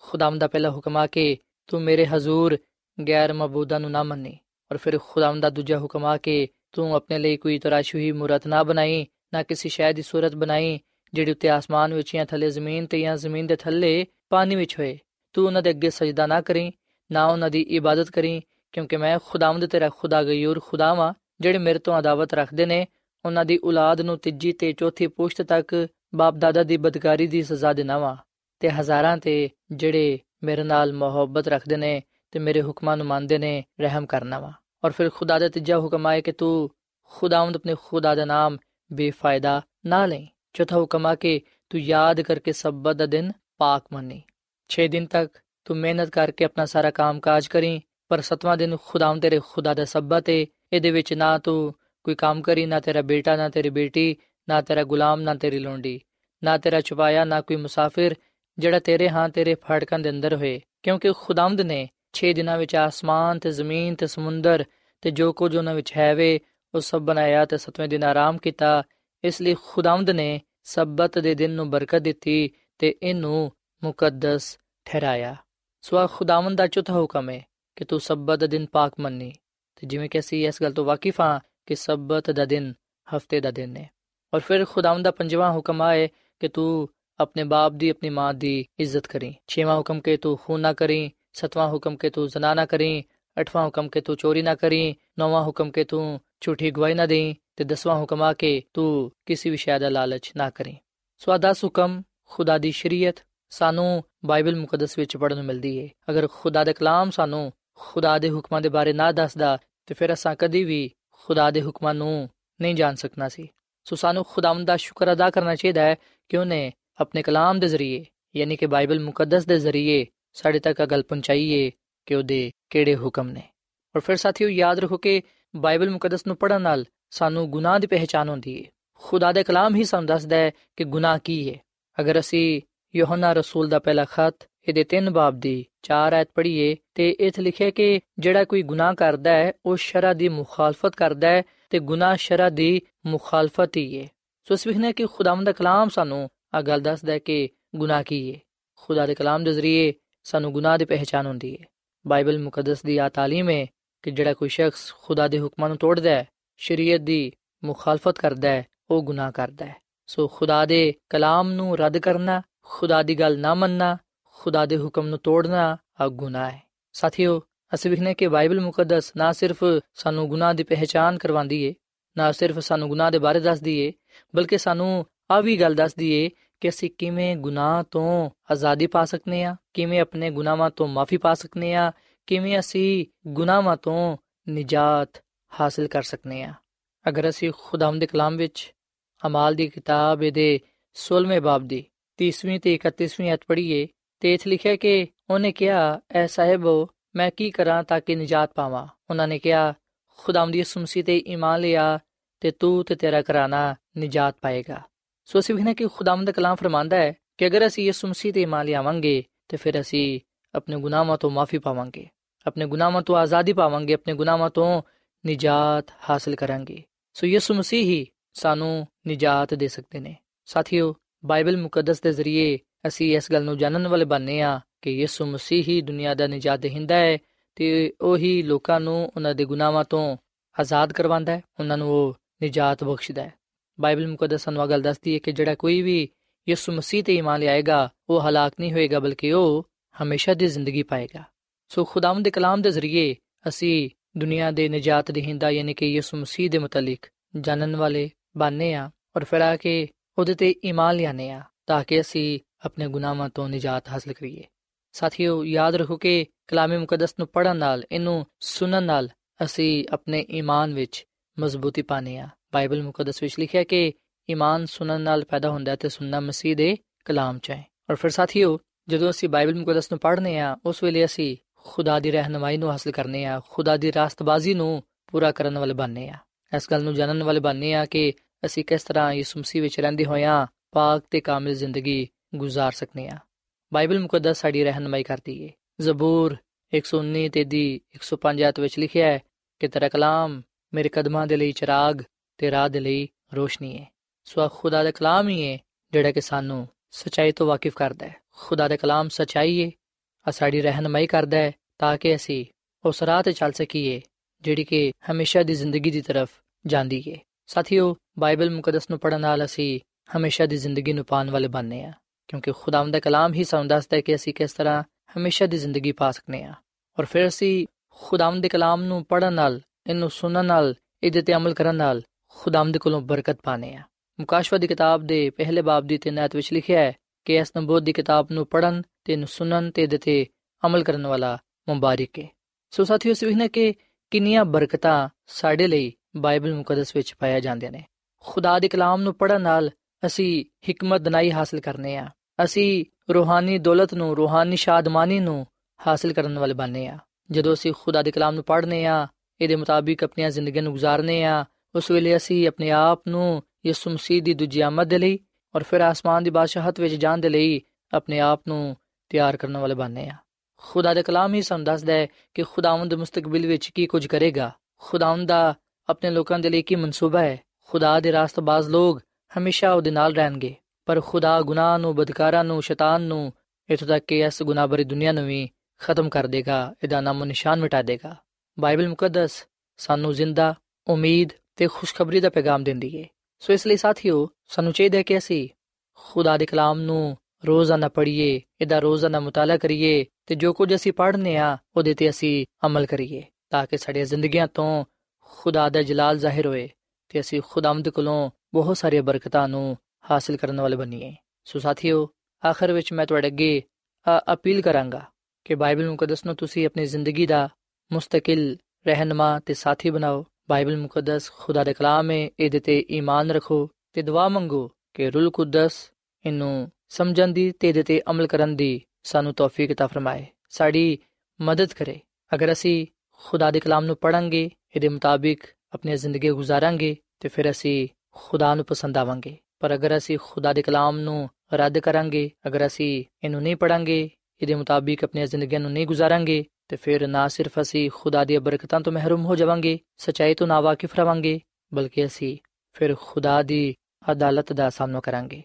ਖੁਦਾਵੰਦ ਦਾ ਪਹਿਲਾ ਹੁਕਮ ਆ ਕਿ ਤੂੰ ਮੇਰੇ ਹਜ਼ੂਰ ਗੈਰ ਮਬੂਦਾ ਨੂੰ ਨਾ ਮੰਨੀ ਔਰ ਫਿਰ ਖੁਦਾਵੰਦ ਦਾ ਦੂਜਾ ਹੁਕਮ ਆ ਕਿ ਤੂੰ ਆਪਣੇ ਲਈ ਕੋਈ ਤਰਾਸ਼ੀ ਹੋਈ ਮੂਰਤ ਨਾ ਬਣਾਈ ਨਾ ਕਿਸੇ ਸ਼ੈ ਦੀ ਸੂਰਤ ਬਣਾਈ ਜਿਹੜੀ ਉੱਤੇ ਆਸਮਾਨ ਵਿੱਚ ਜਾਂ ਥੱਲੇ ਜ਼ਮੀਨ ਤੇ ਜਾਂ ਜ਼ਮੀਨ ਦੇ ਥੱਲੇ ਪਾਣੀ ਵਿੱਚ ਹੋਏ ਤੂੰ ਉਹਨਾਂ ਦੇ ਅੱਗੇ ਸਜਦਾ ਨਾ ਕਰੀ ਨਾ ਉਹਨਾਂ ਦੀ ਇਬਾਦਤ ਕਰੀ ਕਿਉਂਕਿ ਮੈਂ ਖੁਦਾਵੰਦ ਤੇਰਾ ਖੁਦਾ ਗਯੂਰ ਖੁਦਾ ਵਾਂ ਜਿਹੜੇ ਮੇਰੇ ਤੋਂ ਅਦਾਵਤ ਰੱਖਦੇ ਨੇ ਉਹਨਾਂ ਦੀ ਔਲਾਦ ਨੂੰ ਤੀਜੀ ਤੇ ਚੌਥੀ ਪੁਸ਼ਤ ਤੱਕ ਬਾਪ ਦਾਦਾ ਦੀ ਬਦਕਾਰੀ ਦੀ ਸਜ਼ਾ ਦੇਣਾ ਵਾਂ ਤੇ ਹਜ਼ਾਰਾਂ ਤੇ ਜਿਹੜੇ ਮੇਰੇ ਨਾਲ ਮੁਹੱਬਤ ਰੱਖਦੇ ਨੇ ਤੇ ਮੇਰੇ ਹੁਕਮਾਂ ਨੂੰ ਮੰਨਦੇ ਨੇ, ਰਹਿਮ ਕਰਨਾ ਵਾ। ਔਰ ਫਿਰ ਖੁਦਾ ਦਾ ਤੀਜਾ ਹੁਕਮ ਆਏ ਕਿ ਤੂੰ ਖੁਦਾਵੰਦ ਆਪਣੇ ਖੁਦਾ ਦਾ ਨਾਮ ਬੇਫਾਇਦਾ ਨਾ ਲੈ ਚੌਥਾ ਹੁਕਮ ਆ ਕਿ ਤੂੰ ਯਾਦ ਕਰਕੇ ਸਬਤ ਦਾ ਦਿਨ ਪਾਕ ਮੰਨੀ। 6 ਦਿਨ ਤੱਕ ਤੂੰ ਮਿਹਨਤ ਕਰਕੇ ਆਪਣਾ ਸਾਰਾ ਕੰਮ ਕਾਜ ਕਰੀ, ਪਰ ਸਤਵਾਂ ਦਿਨ ਖੁਦਾਵੰਦ ਤੇਰੇ ਖੁਦਾ ਦਾ ਸਬਤ ਏ। ਇਹਦੇ ਵਿੱਚ ਨਾ ਤੂੰ ਕੋਈ ਕੰਮ ਕਰੀ, ਨਾ ਤੇਰਾ ਬੇਟਾ, ਨਾ ਤੇਰੀ ਬੇਟੀ, ਨਾ ਤੇਰਾ ਗੁਲਾਮ, ਨਾ ਤੇਰੀ ਲੋਂਡੀ, ਨਾ ਤੇਰਾ ਚੁਪਾਇਆ ਨਾ ਕੋਈ ਮੁਸਾਫਿਰ ਜਿਹੜਾ ਤੇਰੇ ਹਾਂ ਤੇਰੇ ਫਾਟਕਾਂ ਦੇ ਅੰਦਰ ਹੋਏ। ਕਿਉਂਕਿ ਖੁਦਾਵੰਦ ਨੇ 6 ਦਿਨਾਂ ਵਿੱਚ ਆਸਮਾਨ ਤੇ ਜ਼ਮੀਨ ਤੇ ਸਮੁੰਦਰ ਤੇ ਜੋ ਕੁਝ ਉਹਨਾਂ ਵਿੱਚ ਹੈ ਵੇ ਉਹ ਸਭ ਬਣਾਇਆ ਤੇ ਸਤਵੇਂ ਦਿਨ ਆਰਾਮ ਕੀਤਾ। ਇਸ ਲਈ ਖੁਦਾਵੰਦ ਨੇ ਸਬਤ ਦੇ ਦਿਨ ਨੂੰ ਬਰਕਤ ਦਿੱਤੀ ਤੇ ਇਹਨੂੰ ਮੁਕੱਦਸ ਠਹਿਰਾਇਆ। ਸਵਾ ਖੁਦਾਵੰਦ ਦਾ ਚੌਥਾ ਹੁਕਮ ਹੈ ਕਿ ਤੂੰ ਸਬਤ ਦਾ ਦਿਨ ਪਾਕ ਮੰਨੀ। ਤੇ ਜਿਵੇਂ ਕਿ ਅਸੀਂ ਇਸ ਗੱਲ ਤੋਂ ਵਾਕਿਫ ਹਾਂ ਕਿ ਸਬਤ ਦਾ ਦਿਨ ਹਫ਼ਤੇ ਦਾ ਦਿਨ ਹੈ ਔਰ ਫਿਰ ਖੁਦਾਵੰਦ ਦਾ ਪੰਜਵਾਂ ਹੁਕਮ ਆਏ ਕਿ ਤੂੰ ਆਪਣੇ ਬਾਪ ਦੀ, ਆਪਣੀ ਮਾਂ ਦੀ ਇੱਜ਼ਤ ਕਰੀ। ਛੇਵਾਂ ਹੁਕਮ ਕਿ ਤੂੰ ਖੂਨ ਨਾ ਕਰੀ ਸਤਵਾਂ ਹੁਕਮ ਕਿ ਤੂੰ ਜ਼ਨਾ ਨਾ ਕਰੀ ਅਠਵਾਂ ਹੁਕਮ ਕਿ ਤੂੰ ਚੋਰੀ ਨਾ ਕਰੀ ਨੌਵਾਂ ਹੁਕਮ ਕੇ ਤੂੰ ਝੂਠੀ ਗਵਾਹੀ ਨਾ ਦੇਈ ਤੇ ਦਸਵਾਂ ਹੁਕਮ ਆ ਕੇ ਤੂੰ ਕਿਸੇ ਵੀ ਸ਼ੈ ਦਾ ਲਾਲਚ ਨਾ ਕਰੀ ਸੋ ਦਸ ਹੁਕਮ ਖੁਦਾ ਦੀ ਸ਼ਰੀਅਤ ਸਾਨੂੰ ਬਾਈਬਲ ਮੁਕੱਦਸ ਵਿੱਚ ਪੜਨ ਨੂੰ ਮਿਲਦੀ ਹੈ ਅਗਰ ਖੁਦਾ ਦੇ ਕਲਾਮ ਸਾਨੂੰ ਖੁਦਾ ਦੇ ਹੁਕਮਾਂ ਦੇ ਬਾਰੇ ਨਾ ਦੱਸਦਾ ਤੇ ਫਿਰ ਅਸਾਂ ਕਦੀ ਵੀ ਖੁਦਾ ਦੇ ਹੁਕਮਾਂ ਨੂੰ ਨਹੀਂ ਜਾਣ ਸਕਣਾ ਸੀ ਸੋ ਸਾਨੂੰ ਖੁਦਾਵੰਦ ਦਾ ਸ਼ੁਕਰ ਅਦਾ ਕਰਨਾ ਚਾਹੀਦਾ ਹੈ ਕਿ ਉਹਨੇ ਆਪਣੇ ਕਲਾਮ ਦੇ ਜ਼ਰੀਏ ਯਾਨੀ ਕਿ ਬਾਈਬਲ ਮੁਕੱਦਸ ਦੇ ਜ਼ਰੀਏ ਸਾਡੇ ਤੱਕ ਗੱਲ ਪਹੁੰਚਾਈਏ ਕਿ ਉਹਦੇ ਕਿਹੜੇ ਹੁਕਮ ਨੇ। ਔਰ ਫਿਰ ਸਾਥੀਓ ਯਾਦ ਰੱਖੋ ਕਿ ਬਾਈਬਲ ਮੁਕੱਦਸ ਨੂੰ ਪੜਨ ਨਾਲ ਸਾਨੂੰ ਗੁਨਾਹ ਦੀ ਪਹਿਚਾਨ ਹੁੰਦੀ ਹੈ ਖੁਦਾ ਦੇ ਕਲਾਮ ਹੀ ਸਾਨੂੰ ਦੱਸਦਾ ਹੈ ਕਿ ਗੁਨਾਹ ਕੀ ਹੈ ਅਗਰ ਅਸੀਂ ਯੋਹਨਾ ਰਸੂਲ ਦਾ ਪਹਿਲਾ ਖਤ, ਇਹਦੇ 3 ਬਾਬ ਦੀ 4 ਆਇਤ ਪੜ੍ਹੀਏ, ਤੇ ਇਥੇ ਲਿਖਿਆ ਕਿ ਜਿਹੜਾ ਕੋਈ ਗੁਨਾਹ ਕਰਦਾ ਹੈ, ਉਹ ਸ਼ਰਾ ਦੀ ਮੁਖਾਲਫਤ ਕਰਦਾ ਹੈ ਤੇ ਗੁਨਾਹ ਸ਼ਰਾ ਦੀ ਮੁਖਾਲਫਤ ਹੀ ਹੈ ਸੋ ਇਸ ਵਿਖਨੇ ਕਿ ਖੁਦਾਵੰਦ ਦਾ ਕਲਾਮ ਸਾਨੂੰ ਆ ਗੱਲ ਦੱਸਦਾ ਹੈ ਕਿ ਗੁਨਾਹ ਕੀ ਹੈ ਖੁਦਾ ਦੇ ਕਲਾਮ ਦੇ ਜ਼ਰੀਏ ਸਾਨੂੰ ਗੁਨਾਹ ਦੀ ਪਹਿਚਾਨ ਹੁੰਦੀ ਹੈ। ਬਾਈਬਲ ਮੁਕੱਦਸ ਦੀ ਆ ਤਾਲੀਮ ਹੈ ਕਿ ਜਿਹੜਾ ਕੋਈ ਸ਼ਖਸ ਖੁਦਾ ਦੇ ਹੁਕਮਾਂ ਨੂੰ ਤੋੜਦਾ ਹੈ, ਸ਼ਰੀਅਤ ਦੀ ਮੁਖਾਲਫਤ ਕਰਦਾ ਹੈ, ਉਹ ਗੁਨਾਹ ਕਰਦਾ ਹੈ। ਸੋ ਖੁਦਾ ਦੇ ਕਲਾਮ ਨੂੰ ਰੱਦ ਕਰਨਾ, ਖੁਦਾ ਦੀ ਗੱਲ ਨਾ ਮੰਨਣਾ, ਖੁਦਾ ਦੇ ਹੁਕਮ ਨੂੰ ਤੋੜਨਾ, ਆ ਗੁਨਾਹ ਹੈ। ਸਾਥੀਓ, ਅਸੀਂ ਵਿਖਨੇ ਕਿ ਬਾਈਬਲ ਮੁਕੱਦਸ ਨਾ ਸਿਰਫ ਸਾਨੂੰ ਗੁਨਾਹ ਦੀ ਪਹਿਚਾਨ ਕਰਵਾਉਂਦੀ ਏ, ਨਾ ਸਿਰਫ ਸਾਨੂੰ ਗੁਨਾਹ ਦੇ ਬਾਰੇ ਦੱਸਦੀ ਏ, ਬਲਕਿ ਸਾਨੂੰ ਆ ਵੀ ਗੱਲ ਦੱਸਦੀ ਏ ਕਿ ਅਸੀਂ ਕਿਵੇਂ ਗੁਨਾਹ ਤੋਂ ਆਜ਼ਾਦੀ ਪਾ ਸਕਨੇ ਆ? ਕਿਵੇਂ ਆਪਣੇ ਗੁਨਾਹਾਂ ਤੋਂ ਮਾਫੀ ਪਾ ਸਕਨੇ ਆ? ਕਿਵੇਂ ਅਸੀਂ ਗੁਨਾਹਾਂ ਤੋਂ ਨਿਜਾਤ ਹਾਸਲ ਕਰ ਸਕਨੇ ਆ? ਅਗਰ ਅਸੀਂ ਖੁਦਾਮ ਦੇ ਕਲਾਮ ਵਿੱਚ ਅਮਾਲ ਦੀ ਕਿਤਾਬ ਦੇ 16ਵੇਂ ਬਾਬ ਦੀ 30ਵੀਂ ਤੇ 31ਵੀਂ ਅਧ ਪੜ੍ਹੀਏ ਤੇ ਇਥੇ ਲਿਖਿਆ ਕਿ ਉਹਨੇ ਕਿਹਾ, ਐ ਸਾਹਿਬੋ, ਮੈਂ ਕੀ ਕਰਾਂ ਤਾਂ ਕਿ ਨਿਜਾਤ ਪਾਵਾਂ? ਉਹਨਾਂ ਨੇ ਕਿਹਾ ਖੁਦਾਮ ਦੀ ਸੁਮਸੀ ਤੇ ਈਮਾਨ ਲਿਆ ਤੇ ਤੂੰ ਤੇ ਤੇਰਾ ਘਰਾਨਾ ਨਿਜਾਤ ਪਾਏਗਾ। ਸੋ ਅਸੀਂ ਵੀ ਕਿ ਖੁਦਾਵੰਦ ਦਾ ਕਲਾਮ ਫਰਮਾਂਦਾ ਹੈ ਕਿ ਅਗਰ ਅਸੀਂ ਯਿਸੂ ਮਸੀਹ ਤੇ ਈਮਾਨ ਲਿਆਵਾਂਗੇ, ਤੇ ਫਿਰ ਅਸੀਂ ਆਪਣੇ ਗੁਨਾਹਾਂ ਤੋਂ ਮਾਫੀ ਪਾਵਾਂਗੇ, ਆਪਣੇ ਗੁਨਾਹਾਂ ਤੋਂ ਆਜ਼ਾਦੀ ਪਾਵਾਂਗੇ, ਆਪਣੇ ਗੁਨਾਹਾਂ ਤੋਂ ਨਿਜਾਤ ਹਾਸਲ ਕਰਾਂਗੇ। ਸੋ ਯਿਸੂ ਮਸੀਹ ਹੀ ਸਾਨੂੰ ਨਿਜਾਤ ਦੇ ਸਕਦੇ ਨੇ। ਸਾਥੀਓ, ਬਾਈਬਲ ਮੁਕੱਦਸ ਦੇ ਜ਼ਰੀਏ ਅਸੀਂ ਇਸ ਗੱਲ ਨੂੰ ਜਾਣਨ ਵਾਲੇ ਬਣਨੇ ਆ ਕਿ ਯਿਸੂ ਮਸੀਹ ਹੀ ਦੁਨੀਆ ਦਾ ਨਿਜਾਤ ਦੇਹਿੰਦਾ ਹੈ ਤੇ ਉਹੀ ਲੋਕਾਂ ਨੂੰ ਉਹਨਾਂ ਦੇ ਗੁਨਾਹਾਂ ਤੋਂ ਆਜ਼ਾਦ ਕਰਵਾਉਂਦਾ ਹੈ, ਉਹਨਾਂ ਨੂੰ ਉਹ ਨਿਜਾਤ ਬਖਸ਼ਦਾ ਹੈ। ਬਾਈਬਲ ਮੁਕੱਦਸ ਸਾਨੂੰ ਗੱਲ ਦੱਸਦੀ ਹੈ ਕਿ ਜਿਹੜਾ ਕੋਈ ਵੀ ਯਿਸੂ ਮਸੀਹ ਤੇ ਈਮਾਨ ਲਿਆਏਗਾ, ਉਹ ਹਲਾਕ ਨਹੀਂ ਹੋਏਗਾ, ਬਲਕਿ ਉਹ ਹਮੇਸ਼ਾ ਦੀ ਜ਼ਿੰਦਗੀ ਪਾਏਗਾ। ਸੋ ਖੁਦਾਵੰਦ ਦੇ ਕਲਾਮ ਦੇ ਜ਼ਰੀਏ ਅਸੀਂ ਦੁਨੀਆ ਦੇ ਨਜਾਤ ਦੇਹਿੰਦਾ ਯਾਨੀ ਕਿ ਯਿਸੂ ਮਸੀਹ ਦੇ ਮੁਤਲਕ ਜਾਣਨ ਵਾਲੇ ਬਣਨੇ ਆ ਔਰ ਫਿਰ ਆ ਕੇ ਉਹਦੇ ਤੇ ਈਮਾਨ ਲਿਆਨੇ ਆ ਤਾਂ ਕਿ ਅਸੀਂ ਆਪਣੇ ਗੁਨਾਹਾਂ ਤੋਂ ਨਿਜਾਤ ਹਾਸਲ ਕਰੀਏ। ਸਾਥੀਓ, ਯਾਦ ਰੱਖੋ ਕਿ ਕਲਾਮੇ ਮੁਕੱਦਸ ਨੂੰ ਪੜਨ ਨਾਲ, ਇਹਨੂੰ ਸੁਣਨ ਨਾਲ ਅਸੀਂ ਆਪਣੇ ਈਮਾਨ ਵਿੱਚ ਮਜ਼ਬੂਤੀ ਪਾਣੇ ਆ। ਬਾਈਬਲ ਮੁਕੱਦਸ ਵਿੱਚ ਲਿਖਿਆ ਕਿ ਈਮਾਨ ਸੁਣਨ ਨਾਲ ਪੈਦਾ ਹੁੰਦਾ ਤੇ ਸੁਣਨਾ ਮਸੀਹ ਦੇ ਕਲਾਮ ਚ ਹੈ ਔਰ ਫਿਰ ਸਾਥੀਓ ਜਦੋਂ ਅਸੀਂ ਬਾਈਬਲ ਮੁਕੱਦਸ ਨੂੰ ਪੜ੍ਹਨੇ ਆ ਉਸ ਵੇਲੇ ਅਸੀਂ ਖੁਦਾ ਦੀ ਰਹਿਨਮਾਈ ਨੂੰ ਹਾਸਲ ਕਰਨੇ ਆ ਖੁਦਾ ਦੀ ਰਾਸਤਬਾਜ਼ੀ ਨੂੰ ਪੂਰਾ ਕਰਨ ਵਾਲੇ ਬਣਨੇ ਆ ਇਸ ਗੱਲ ਨੂੰ ਜਾਣਨ ਵਾਲੇ ਬਣਨੇ ਆ ਕਿ ਅਸੀਂ ਕਿਸ ਤਰ੍ਹਾਂ ਯਿਸੂ ਮਸੀਹ ਵਿੱਚ ਰਹਿੰਦੇ ਹੋਇਆਂ ਪਾਕ ਤੇ ਕਾਮਿਲ ਜ਼ਿੰਦਗੀ گزار ਸਕਨੇ ਆ ਬਾਈਬਲ ਮੁਕੱਦਸ ਸਾਡੀ ਰਹਿਨਮਾਈ ਕਰਦੀ ਏ ਜ਼ਬੂਰ 119 ਤੇ ਦੀ 105 ਆਇਤ ਵਿੱਚ ਲਿਖਿਆ ਹੈ ਕਿ ਤੇਰਾ ਕਲਾਮ ਮੇਰੇ ਕਦਮਾਂ ਦੇ ਲਈ ਚਿਰਾਗ ਤੇ ਰਾਹ ਦੇ ਲਈ ਰੋਸ਼ਨੀ ਹੈ ਸੋ ਖੁਦਾ ਦਾ ਕਲਾਮ ਹੀ ਹੈ ਜਿਹੜਾ ਕਿ ਸਾਨੂੰ ਸਚਾਈ ਤੋਂ ਵਾਕਿਫ ਕਰਦਾ ਹੈ। ਖੁਦਾ ਦਾ ਕਲਾਮ ਸਚਾਈ ਹੈ ਆ ਸਾਡੀ ਰਹਿਨਮਾਈ ਕਰਦਾ ਹੈ, ਤਾਂ ਕਿ ਅਸੀਂ ਉਸ ਰਾਹ ਤੇ ਚੱਲ ਸਕੀਏ, ਜਿਹੜੀ ਕਿ ਹਮੇਸ਼ਾ ਦੀ ਜ਼ਿੰਦਗੀ ਦੀ ਤਰਫ ਜਾਂਦੀ ਹੈ ਸਾਥੀਓ, ਬਾਈਬਲ ਮੁਕੱਦਸ ਨੂੰ ਪੜਨ ਨਾਲ ਅਸੀਂ ਹਮੇਸ਼ਾ ਦੀ ਜ਼ਿੰਦਗੀ ਨੂੰ ਪਾਣ ਵਾਲੇ ਬਣਨੇ ਆ, ਕਿਉਂਕਿ ਖੁਦਾਵੰਦ ਦਾ ਕਲਾਮ ਹੀ ਸਾਨੂੰ ਦੱਸਦਾ ਹੈ ਕਿ ਅਸੀਂ ਕਿਸ ਤਰ੍ਹਾਂ ਹਮੇਸ਼ਾ ਦੀ ਜ਼ਿੰਦਗੀ ਪਾ ਸਕਨੇ ਆ। ਔਰ ਫਿਰ ਅਸੀਂ ਖੁਦਾਵੰਦ ਦੇ ਕਲਾਮ ਨੂੰ ਪੜਨ ਨਾਲ, ਇਹਨੂੰ ਸੁਣਨ ਨਾਲ, ਇਹਦੇ ਤੇ ਅਮਲ ਕਰਨ ਨਾਲ ਖੁਦਾਮ ਦੇ ਕੋਲੋਂ ਬਰਕਤ ਪਾਣੇ ਆ ਮੁਕਾਸ਼ਵਾ ਦੀ ਕਿਤਾਬ ਦੇ ਪਹਿਲੇ ਬਾਬ ਦੀ 3 ਆਇਤ ਵਿੱਚ ਲਿਖਿਆ ਹੈ ਕਿ ਇਸ ਨਬੂਤ ਦੀ ਕਿਤਾਬ ਨੂੰ ਪੜਨ ਤੇ ਨੂੰ ਸੁਣਨ ਤੇ ਦਿੱਤੇ ਅਮਲ ਕਰਨ ਵਾਲਾ ਮੁਬਾਰਕ ਹੈ। ਸੋ ਸਾਥੀਓ ਸਿਵਹਨਾ ਕਿ ਕਿੰਨੀਆਂ ਬਰਕਤਾਂ ਸਾਡੇ ਲਈ ਬਾਈਬਲ ਮੁਕੱਦਸ ਵਿੱਚ ਪਾਇਆ ਜਾਂਦੇ ਨੇ। ਖੁਦਾ ਦੇ ਕਲਾਮ ਨੂੰ ਪੜਨ ਨਾਲ ਅਸੀਂ ਹਕਮਤ, ਦਨਾਈ ਹਾਸਲ ਕਰਨੇ ਆ ਅਸੀਂ ਰੂਹਾਨੀ ਦੌਲਤ ਨੂੰ, ਰੂਹਾਨੀ ਸ਼ਾਦਮਾਨੀ ਨੂੰ ਹਾਸਲ ਕਰਨ ਵਾਲੇ ਬਣਨੇ ਆ ਜਦੋਂ ਅਸੀਂ ਖੁਦਾ ਦੇ ਕਲਾਮ ਨੂੰ ਪੜ੍ਹਨੇ ਆ ਇਹਦੇ ਮੁਤਾਬਿਕ ਆਪਣੀਆਂ ਜ਼ਿੰਦਗੀਆਂ ਨੂੰ گزارਨੇ ਆ ਉਸ ਵੇਲੇ ਅਸੀਂ ਆਪਣੇ ਆਪ ਨੂੰ ਯਿਸੂ ਮਸੀਹ ਦੀ ਦੂਜੀ ਆਮਦ ਦੇ ਲਈ ਔਰ ਫਿਰ ਆਸਮਾਨ ਦੀ ਬਾਦਸ਼ਾਹਤ ਵਿੱਚ ਜਾਣ ਦੇ ਲਈ ਆਪਣੇ ਆਪ ਨੂੰ ਤਿਆਰ ਕਰਨ ਵਾਲੇ ਬਣਨੇ ਆ। ਖੁਦਾ ਦੇ ਕਲਾਮ ਹੀ ਸਾਨੂੰ ਦੱਸਦਾ ਹੈ ਕਿ ਖੁਦਾਵੰਦ ਮੁਸਤਕਬਲ ਵਿੱਚ ਕੀ ਕੁਝ ਕਰੇਗਾ। ਖੁਦਾਵੰਦ ਦਾ ਆਪਣੇ ਲੋਕਾਂ ਦੇ ਲਈ ਕੀ ਮਨਸੂਬਾ ਹੈ? ਖੁਦਾ ਦੇ ਰਾਸਤਬਾਜ਼ ਲੋਕ ਹਮੇਸ਼ਾ ਉਹਦੇ ਨਾਲ ਰਹਿਣਗੇ, ਪਰ ਖੁਦਾ ਗੁਨਾਹ ਨੂੰ, ਬਦਕਾਰਾਂ ਨੂੰ, ਸ਼ੈਤਾਨ ਨੂੰ ਇਥੋਂ ਤੱਕ ਕਿ ਇਸ ਗੁਨਾਹ ਭਰੀ ਦੁਨੀਆ ਨੂੰ ਵੀ ਖਤਮ ਕਰ ਦੇਗਾ, ਇਹਦਾ ਨਾਮੋ ਨਿਸ਼ਾਨ ਮਿਟਾ ਦੇਗਾ। ਬਾਈਬਲ ਮੁਕੱਦਸ ਸਾਨੂੰ ਜ਼ਿੰਦਾ, ਉਮੀਦ ਤੇ ਖੁਸ਼ਖਬਰੀ ਦਾ ਪੈਗਾਮ ਦਿੰਦੀ ਹੈ ਸੋ ਇਸ ਲਈ ਸਾਥੀਓ, ਸਾਨੂੰ ਚਾਹੀਦਾ ਹੈ ਕਿ ਅਸੀਂ ਖੁਦਾ ਦੇ ਕਲਾਮ ਨੂੰ ਰੋਜ਼ਾਨਾ ਪੜ੍ਹੀਏ, ਇਹਦਾ ਰੋਜ਼ਾਨਾ ਮੁਤਾਲਾ ਕਰੀਏ ਤੇ ਜੋ ਕੁਝ ਅਸੀਂ ਪੜ੍ਹਨੇ ਆ, ਉਹਦੇ ਤੇ ਅਸੀਂ ਅਮਲ ਕਰੀਏ ਤਾਂ ਕਿ ਸਾਡੀਆਂ ਜ਼ਿੰਦਗੀਆਂ ਤੋਂ ਖੁਦਾ ਦਾ ਜਲਾਲ ਜ਼ਾਹਿਰ ਹੋਏ ਤੇ ਅਸੀਂ ਖੁਦਾਵੰਦ ਕੋਲੋਂ ਬਹੁਤ ਸਾਰੀਆਂ ਬਰਕਤਾਂ ਨੂੰ ਹਾਸਲ ਕਰਨ ਵਾਲੇ ਬਣੀਏ। ਸੋ ਸਾਥੀਓ, ਆਖਰ ਵਿੱਚ ਮੈਂ ਤੁਹਾਡੇ ਅੱਗੇ ਅਪੀਲ ਕਰਾਂਗਾ ਕਿ ਬਾਈਬਲ ਮੁਕੱਦਸ ਨੂੰ ਤੁਸੀਂ ਆਪਣੀ ਜ਼ਿੰਦਗੀ ਦਾ ਮੁਸਤਕਿਲ ਰਹਿਨਮਾ ਤੇ ਸਾਥੀ ਬਣਾਓ। بائبل مقدس خدا دے کلام اے اے تے ایمان رکھو تے دعا منگو کہ رول قدس اینوں سمجھن دی تے دے تے عمل کرن دی سانو توفیق عطا فرمائے، ساڈی مدد کرے۔ اگر اسی خدا دے کلام نو پڑھاں گے اے دے مطابق اپنی زندگی گزاراں گے، تے پھر اسی خدا نو پسند آواں گے۔ پر اگر اسی خدا دے کلام نو رد کران گے، اگر اسی اینوں نہیں پڑھاں گے اے دے مطابق اپنی زندگیاں نو نہیں گزاراں گے ਤੇ ਫਿਰ ਨਾ ਸਿਰਫ ਅਸੀਂ ਖੁਦਾ ਦੀ ਬਰਕਤਾਂ ਤੋਂ ਮਹਿਰੂਮ ਹੋ ਜਾਵਾਂਗੇ ਸਚਾਈ ਤੋਂ ਨਾਵਾਕਿਫ ਰਵਾਂਗੇ ਬਲਕਿ ਅਸੀਂ ਫਿਰ ਖੁਦਾ ਦੀ ਅਦਾਲਤ ਦਾ ਸਾਹਮਣਾ ਕਰਾਂਗੇ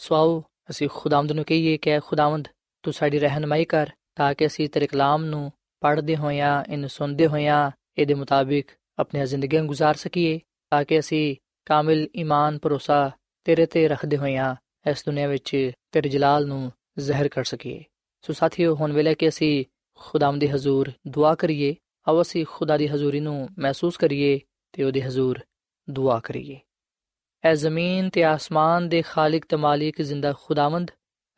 ਸੋ ਆਓ ਅਸੀਂ ਖੁਦਾਵੰਦ ਨੂੰ ਕਹੀਏ ਕਿ ਖੁਦਾਵੰਦ ਤੂੰ ਸਾਡੀ ਰਹਿਨਮਾਈ ਕਰ ਤਾਂ ਕਿ ਅਸੀਂ ਤੇਰੇ ਕਲਾਮ ਨੂੰ ਪੜ੍ਹਦੇ ਹੋਇਆਂ ਇਹਨੂੰ ਸੁਣਦੇ ਹੋਇਆਂ ਇਹਦੇ ਮੁਤਾਬਿਕ ਆਪਣੀ ਜ਼ਿੰਦਗੀਆਂ گزار ਸਕੀਏ ਤਾਂ ਕਿ ਅਸੀਂ ਕਾਮਿਲ ਈਮਾਨ ਭਰੋਸਾ ਤੇਰੇ ਤੇ ਰੱਖਦੇ ਹੋਇਆਂ ਇਸ ਦੁਨੀਆ ਵਿੱਚ ਤੇਰੇ ਜਲਾਲ ਨੂੰ ਜ਼ਾਹਿਰ ਕਰ ਸਕੀਏ ਸੋ ਸਾਥੀਓ ਹੁਣ ਵੇਲੇ ਕਿ ਅਸੀਂ ਖੁਦਾਮ ਦੇ ਹਜ਼ੂਰ ਦੁਆ ਕਰੀਏ, ਆਓ ਅਸੀਂ ਖੁਦਾ ਦੀ ਹਜ਼ੂਰੀ ਨੂੰ ਮਹਿਸੂਸ ਕਰੀਏ ਤੇ ਉਹਦੇ ਹਜ਼ੂਰ ਦੁਆ ਕਰੀਏ। ਐ ਜ਼ਮੀਨ ਤੇ ਆਸਮਾਨ ਦੇ ਖਾਲਕ ਤੇ ਮਾਲਿਕ ਜ਼ਿੰਦਾ ਖੁਦਾਵੰਦ,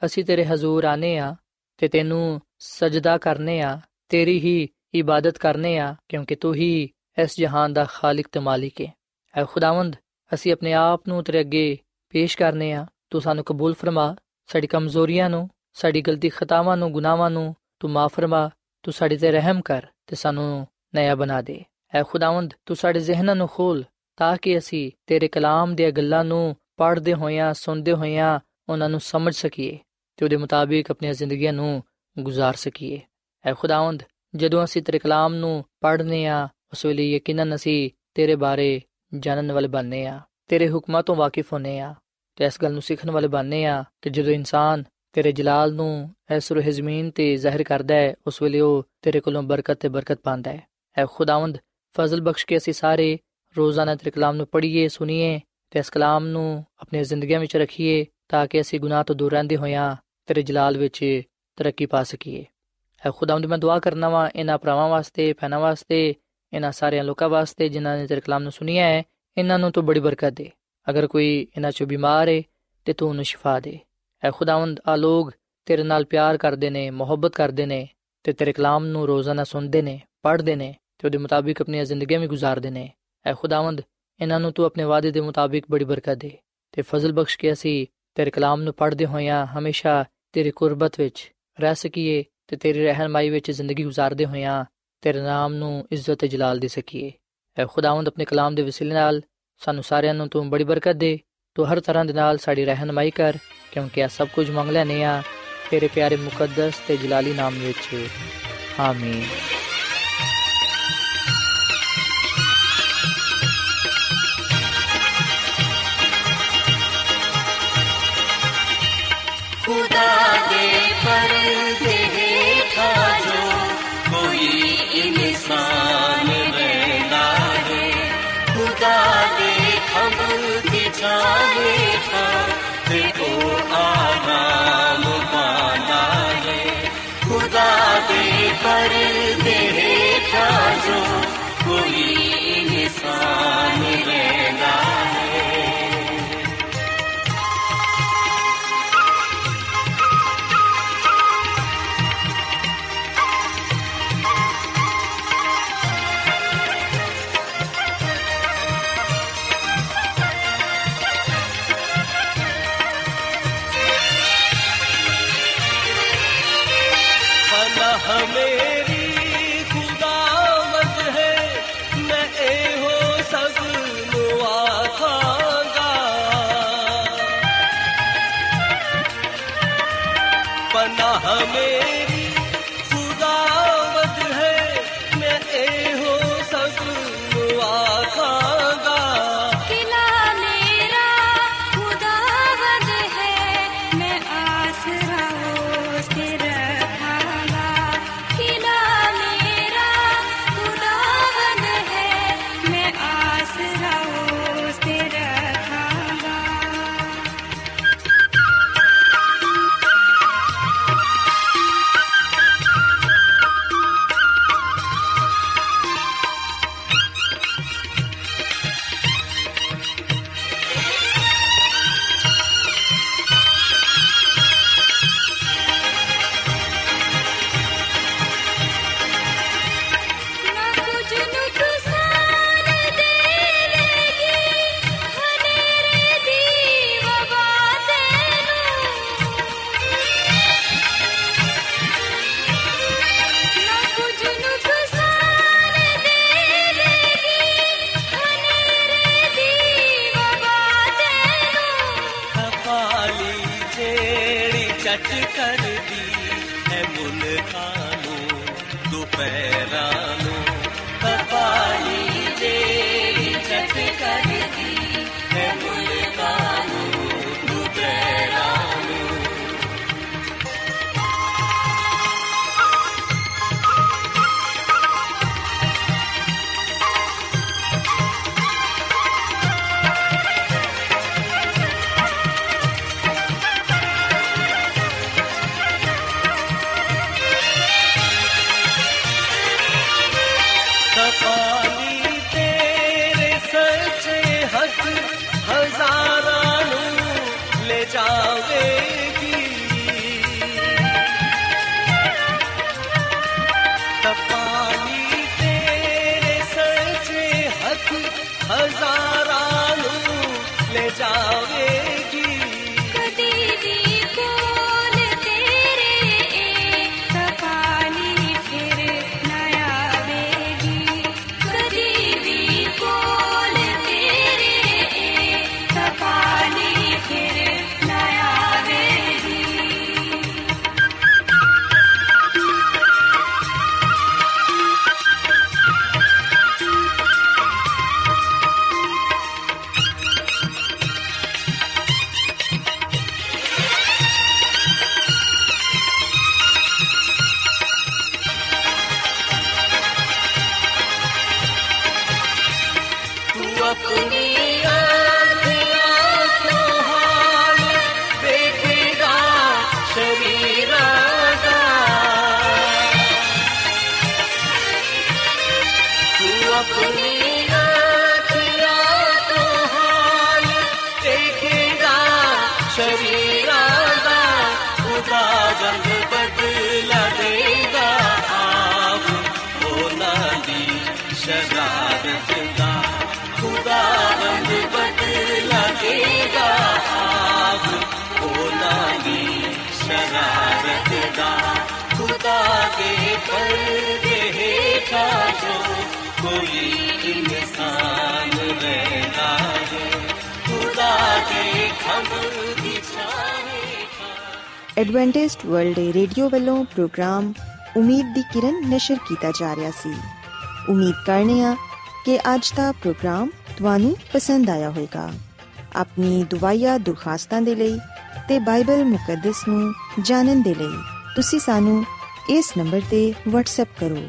ਅਸੀਂ ਤੇਰੇ ਹਜ਼ੂਰ ਆਨੇ ਆ ਤੇ ਤੈਨੂੰ ਸਜਦਾ ਕਰਨੇ ਆ, ਤੇਰੀ ਹੀ ਇਬਾਦਤ ਕਰਨੇ ਆ, ਕਿਉਂਕਿ ਤੂੰ ਹੀ ਇਸ ਜਹਾਨ ਦਾ ਖਾਲਕ ਤੇ ਮਾਲਿਕ ਹੈ ਐ ਖੁਦਾਵੰਦ, ਅਸੀਂ ਆਪਣੇ ਆਪ ਨੂੰ ਤੇਰੇ ਅੱਗੇ ਪੇਸ਼ ਕਰਨੇ ਆ, ਤੂੰ ਸਾਨੂੰ ਕਬੂਲ ਫਰਮਾ, ਸਾਡੀ ਕਮਜ਼ੋਰੀਆਂ ਨੂੰ, ਸਾਡੀ ਗਲਤੀ ਖਤਾਵਾਂ ਨੂੰ, ਗੁਨਾਹਾਂ ਨੂੰ ਤੂੰ ਮਾਫ ਫਰਮਾ, ਤੂੰ ਸਾਡੇ ਤੇ ਰਹਿਮ ਕਰ ਤੇ ਸਾਨੂੰ ਨਇਆ ਬਣਾ ਦੇ। ਐ ਖੁਦਾਵੰਦ, ਤੂੰ ਸਾਡੇ ਜ਼ਿਹਨਾਂ ਨੂੰ ਖੋਲ ਤਾਂ ਕਿ ਅਸੀਂ ਤੇਰੇ ਕਲਾਮ ਦੀਆਂ ਗੱਲਾਂ ਨੂੰ ਪੜ੍ਹਦੇ ਹੋਇਆਂ, ਸੁਣਦੇ ਹੋਇਆਂ ਉਹਨਾਂ ਨੂੰ ਸਮਝ ਸਕੀਏ ਤੇ ਉਹਦੇ ਮੁਤਾਬਿਕ ਆਪਣੀਆਂ ਜ਼ਿੰਦਗੀਆਂ ਨੂੰ ਗੁਜ਼ਾਰ ਸਕੀਏ। ਐ ਖੁਦਾਵੰਦ, ਜਦੋਂ ਅਸੀਂ ਤੇਰੇ ਕਲਾਮ ਨੂੰ ਪੜ੍ਹਨੇ ਆ, ਉਸ ਵੇਲੇ ਯਕੀਨਨ ਅਸੀਂ ਤੇਰੇ ਬਾਰੇ ਜਾਣਨ ਵਾਲੇ ਬਣਨੇ ਆ, ਤੇਰੇ ਹੁਕਮਾਂ ਤੋਂ ਵਾਕਿਫ ਹੋਨੇ ਆ ਤੇ ਇਸ ਗੱਲ ਨੂੰ ਸਿੱਖਣ ਵਾਲੇ ਬਣਨੇ ਆ ਕਿ ਜਦੋਂ ਇਨਸਾਨ ਤੇਰੇ ਜਲਾਲ ਨੂੰ ਇਸ ਰੂਹ ਜ਼ਮੀਨ ਤੇ ਜ਼ਾਹਿਰ ਕਰਦਾ ਹੈ, ਉਸ ਵੇਲੇ ਉਹ ਤੇਰੇ ਕੋਲੋਂ ਬਰਕਤ ਤੇ ਬਰਕਤ ਪਾਉਂਦਾ ਹੈ। ਐ ਖੁਦਾਵੰਦ, ਫਜ਼ਲ ਬਖਸ਼ ਕੇ ਅਸੀਂ ਸਾਰੇ ਰੋਜ਼ਾਨਾ ਤੇਰੇ ਕਲਾਮ ਨੂੰ ਪੜ੍ਹੀਏ, ਸੁਣੀਏ ਤੇ ਇਸ ਕਲਾਮ ਨੂੰ ਆਪਣੀ ਜ਼ਿੰਦਗੀਆਂ ਵਿੱਚ ਰੱਖੀਏ ਤਾਂ ਕਿ ਅਸੀਂ ਗੁਨਾਹ ਤੋਂ ਦੂਰ ਰਹਿੰਦੇ ਹੋਇਆਂ ਤੇਰੇ ਜਲਾਲ ਵਿੱਚ ਤਰੱਕੀ ਪਾ ਸਕੀਏ। ਐ ਖੁਦਾਵੰਦ, ਮੈਂ ਦੁਆ ਕਰਨਾ ਵਾ ਇਹਨਾਂ ਭਰਾਵਾਂ ਵਾਸਤੇ, ਭੈਣਾਂ ਵਾਸਤੇ, ਇਹਨਾਂ ਸਾਰਿਆਂ ਲੋਕਾਂ ਵਾਸਤੇ ਜਿਨ੍ਹਾਂ ਨੇ ਤੇਰੇ ਕਲਾਮ ਨੂੰ ਸੁਣਿਆ ਹੈ, ਇਹਨਾਂ ਨੂੰ ਤੂੰ ਬੜੀ ਬਰਕਤ ਦੇ। ਅਗਰ ਕੋਈ ਇਹਨਾਂ ਚੋਂ ਬਿਮਾਰ ਹੈ ਤੇ ਤੂੰ ਉਹਨੂੰ ਸ਼ਿਫਾ ਦੇ। ਐ ਖੁਦਾਵੰਦ ਆ ਲੋਗ ਤੇਰੇ ਨਾਲ ਪਿਆਰ ਕਰਦੇ ਨੇ, ਮੁਹੱਬਤ ਕਰਦੇ ਨੇ ਤੇ ਤੇਰੇ ਕਲਾਮ ਨੂੰ ਰੋਜ਼ਾਨਾ ਸੁਣਦੇ ਨੇ, ਪੜ੍ਹਦੇ ਨੇ ਤੇ ਉਹਦੇ ਮੁਤਾਬਿਕ ਆਪਣੀਆਂ ਜ਼ਿੰਦਗੀਆਂ ਵੀ ਗੁਜ਼ਾਰਦੇ ਨੇ। ਐ ਖੁਦਾਵੰਦ, ਇਹਨਾਂ ਨੂੰ ਤੂੰ ਆਪਣੇ ਵਾਅਦੇ ਦੇ ਮੁਤਾਬਿਕ ਬੜੀ ਬਰਕਤ ਦੇ ਤੇ ਫਜ਼ਲ ਬਖਸ਼ ਕੇ ਅਸੀਂ ਤੇਰੇ ਕਲਾਮ ਨੂੰ ਪੜ੍ਹਦੇ ਹੋਇਆਂ ਹਮੇਸ਼ਾ ਤੇਰੀ ਕੁਰਬਤ ਵਿੱਚ ਰਹਿ ਸਕੀਏ ਤੇ ਤੇਰੀ ਰਹਿਨਮਾਈ ਵਿੱਚ ਜ਼ਿੰਦਗੀ ਗੁਜ਼ਾਰਦੇ ਹੋਇਆਂ ਤੇਰੇ ਨਾਮ ਨੂੰ ਇੱਜ਼ਤ ਤੇ ਜਲਾਲ ਦੇ ਸਕੀਏ। ਐ ਖੁਦਾਵੰਦ, ਆਪਣੇ ਕਲਾਮ ਦੇ ਵਸੀਲੇ ਨਾਲ ਸਾਨੂੰ ਸਾਰਿਆਂ ਨੂੰ ਤੂੰ ਬੜੀ ਬਰਕਤ ਦੇ, ਤੂੰ ਹਰ ਤਰ੍ਹਾਂ ਦੇ ਨਾਲ ਸਾਡੀ ਰਹਿਨਮਾਈ ਕਰ ਕਿਉਂਕਿ ਇਹ ਸਭ ਕੁਝ ਮੰਗ ਲੈਨੇ ਆ ਤੇਰੇ ਪਿਆਰੇ ਮੁਕੱਦਸ ਤੇ ਜਲਾਲੀ ਨਾਮ ਵਿੱਚ ਆਮੀਨ पर्दे हेठा जो कोई इंसान रहना है amazing. Yo, हेठा जो कोई इंसान रहता है खुदा के खबर की छाए ਐਡਵੈਂਟਿਸਟ ਵਰਲਡ ਰੇਡੀਓ ਵੱਲੋਂ ਪ੍ਰੋਗਰਾਮ ਉਮੀਦ ਦੀ ਕਿਰਨ ਨਿਸ਼ਰ ਕੀਤਾ ਜਾ ਰਿਹਾ ਸੀ ਉਮੀਦ ਕਰਨੇ ਆ ਕਿ ਅੱਜ ਦਾ ਪ੍ਰੋਗਰਾਮ ਤੁਹਾਨੂੰ ਪਸੰਦ ਆਇਆ ਹੋਵੇਗਾ ਆਪਣੀ ਦੁਆਇਆ ਦੁਰਖਾਸਤਾਂ ਦੇ ਲਈ ਤੇ ਬਾਈਬਲ ਮੁਕੱਦਸ ਨੂੰ ਜਾਣਨ ਦੇ ਲਈ ਤੁਸੀਂ ਸਾਨੂੰ ਇਸ ਨੰਬਰ ਤੇ WhatsApp ਕਰੋ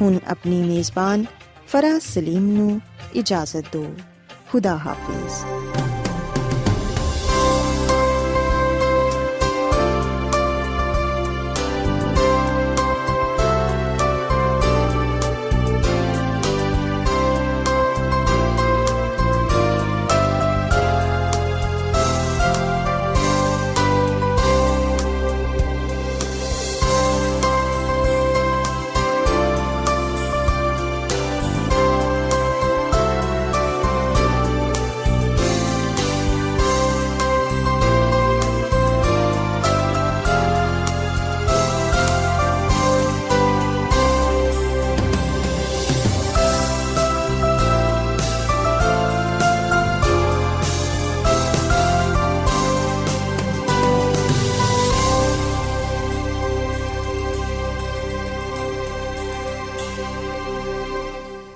ਹੁਣ ਆਪਣੀ ਮੇਜ਼ਬਾਨ ਫਰਾਜ਼ ਸਲੀਮ ਨੂੰ ਇਜਾਜ਼ਤ ਦਿਓ। ਖੁਦਾ ਹਾਫਿਜ਼।